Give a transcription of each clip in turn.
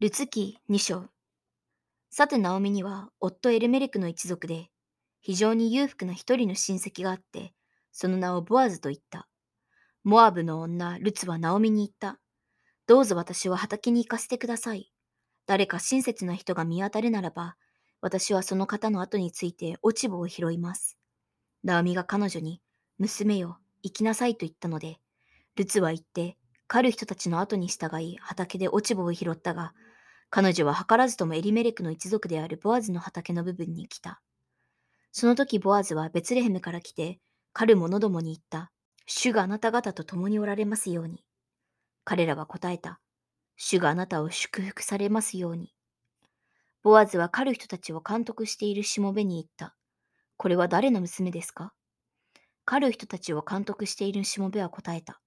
ルツ記2章。さて、ナオミには、夫エルメレクの一族で、非常に裕福な一人の親戚があって、その名をボアズと言った。モアブの女、ルツはナオミに言った。どうぞ私は畑に行かせてください。誰か親切な人が見当たるならば、私はその方の後について落ち葉を拾います。ナオミが彼女に、娘よ、行きなさいと言ったので、ルツは言って、狩る人たちの後に従い畑で落ち葉を拾ったが、彼女は図らずともエリメレクの一族であるボアズの畑の部分に来た。その時ボアズはベツレヘムから来て、狩る者どもに言った。主があなた方と共におられますように。彼らは答えた。主があなたを祝福されますように。ボアズは狩る人たちを監督しているしもべに言った。これは誰の娘ですか？狩る人たちを監督しているしもべは答えた。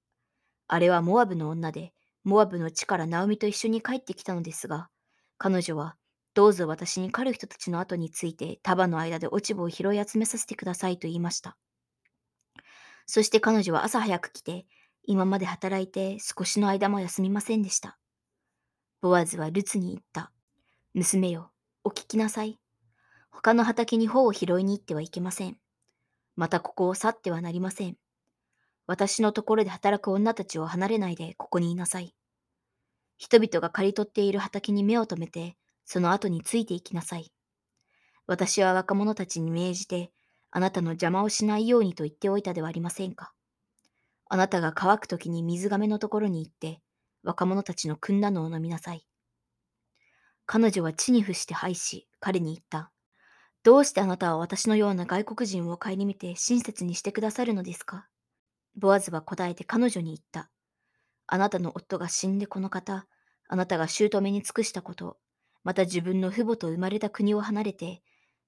あれはモアブの女で、モアブの地からナオミと一緒に帰ってきたのですが、彼女は、どうぞ私に狩る人たちの後について束の間で落ち葉を拾い集めさせてくださいと言いました。そして彼女は朝早く来て、今まで働いて少しの間も休みませんでした。ボアズはルツに言った。娘よ、お聞きなさい。他の畑に穂を拾いに行ってはいけません。またここを去ってはなりません。私のところで働く女たちを離れないでここにいなさい。人々が刈り取っている畑に目を留めて、その後についていきなさい。私は若者たちに命じて、あなたの邪魔をしないようにと言っておいたではありませんか。あなたが乾くときに水亀のところに行って、若者たちの汲んだのを飲みなさい。彼女は地に伏して拝し、彼に言った。どうしてあなたは私のような外国人を顧みて親切にしてくださるのですかボアズは答えて彼女に言った。あなたの夫が死んでこの方、あなたが姑に尽くしたこと、また自分の父母と生まれた国を離れて、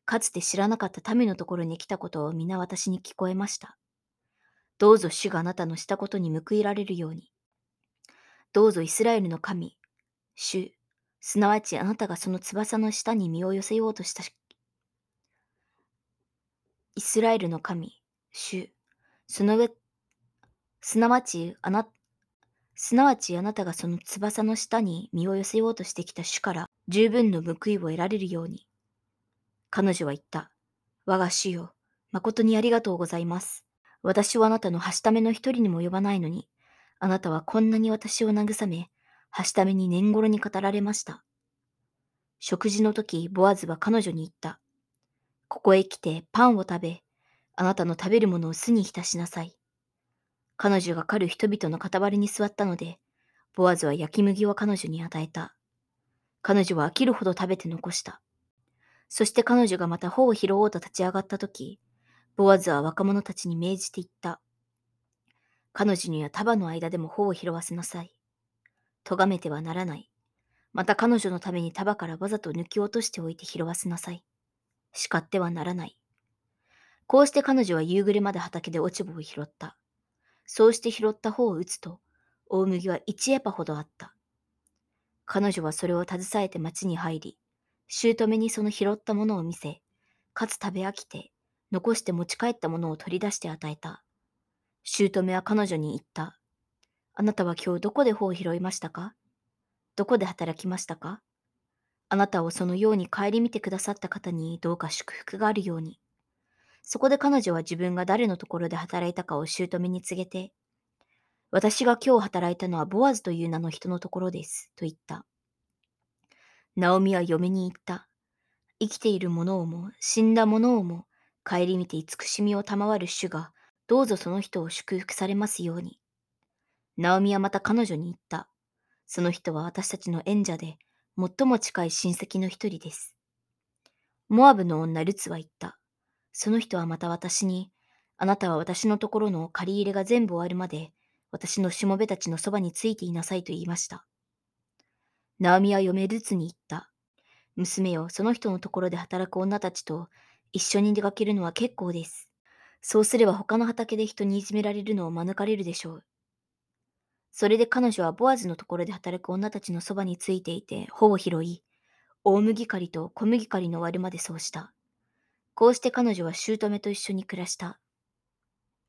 かつて知らなかった民のところに来たことを皆私に聞こえました。どうぞ主があなたのしたことに報いられるように。どうぞイスラエルの神、主、すなわちあなたがその翼の下に身を寄せようとしたイスラエルの神、主、その上すなわちあなた、すなわちあなたがその翼の下に身を寄せようとしてきた主から十分の報いを得られるように。彼女は言った。我が主よ、誠にありがとうございます。私はあなたのはしための一人にも呼ばないのに、あなたはこんなに私を慰め、はしために年頃に語られました。食事の時、ボアズは彼女に言った。ここへ来てパンを食べ、あなたの食べるものを巣に浸しなさい。彼女が狩る人々の傍りに座ったので、ボアズは焼き麦を彼女に与えた。彼女は飽きるほど食べて残した。そして彼女がまた頬を拾おうと立ち上がった時、ボアズは若者たちに命じて言った。彼女には束の間でも頬を拾わせなさい。咎めてはならない。また彼女のために束からわざと抜き落としておいて拾わせなさい。叱ってはならない。こうして彼女は夕暮れまで畑で落ち葉を拾った。そうして拾った方を打つと、大麦は一エパほどあった。彼女はそれを携えて町に入り、姑にその拾ったものを見せ、かつ食べ飽きて、残して持ち帰ったものを取り出して与えた。姑は彼女に言った。あなたは今日どこで穂を拾いましたか？どこで働きましたか？あなたをそのように顧みてくださった方にどうか祝福があるように。そこで彼女は自分が誰のところで働いたかを姑に告げて、私が今日働いたのはボアズという名の人のところです、と言った。ナオミは嫁に言った。生きている者をも死んだ者をも顧みて慈しみを賜る主が、どうぞその人を祝福されますように。ナオミはまた彼女に言った。その人は私たちの縁者で、最も近い親戚の一人です。モアブの女ルツは言った。その人はまた私に、あなたは私のところの借り入れが全部終わるまで、私のしもべたちのそばについていなさいと言いました。ナオミは嫁ルツに言った。娘よ、その人のところで働く女たちと一緒に出かけるのは結構です。そうすれば他の畑で人にいじめられるのを免れるでしょう。それで彼女はボアズのところで働く女たちのそばについていて、穂を拾い、大麦刈りと小麦刈りの終わるまでそうした。こうして彼女は姑と一緒に暮らした。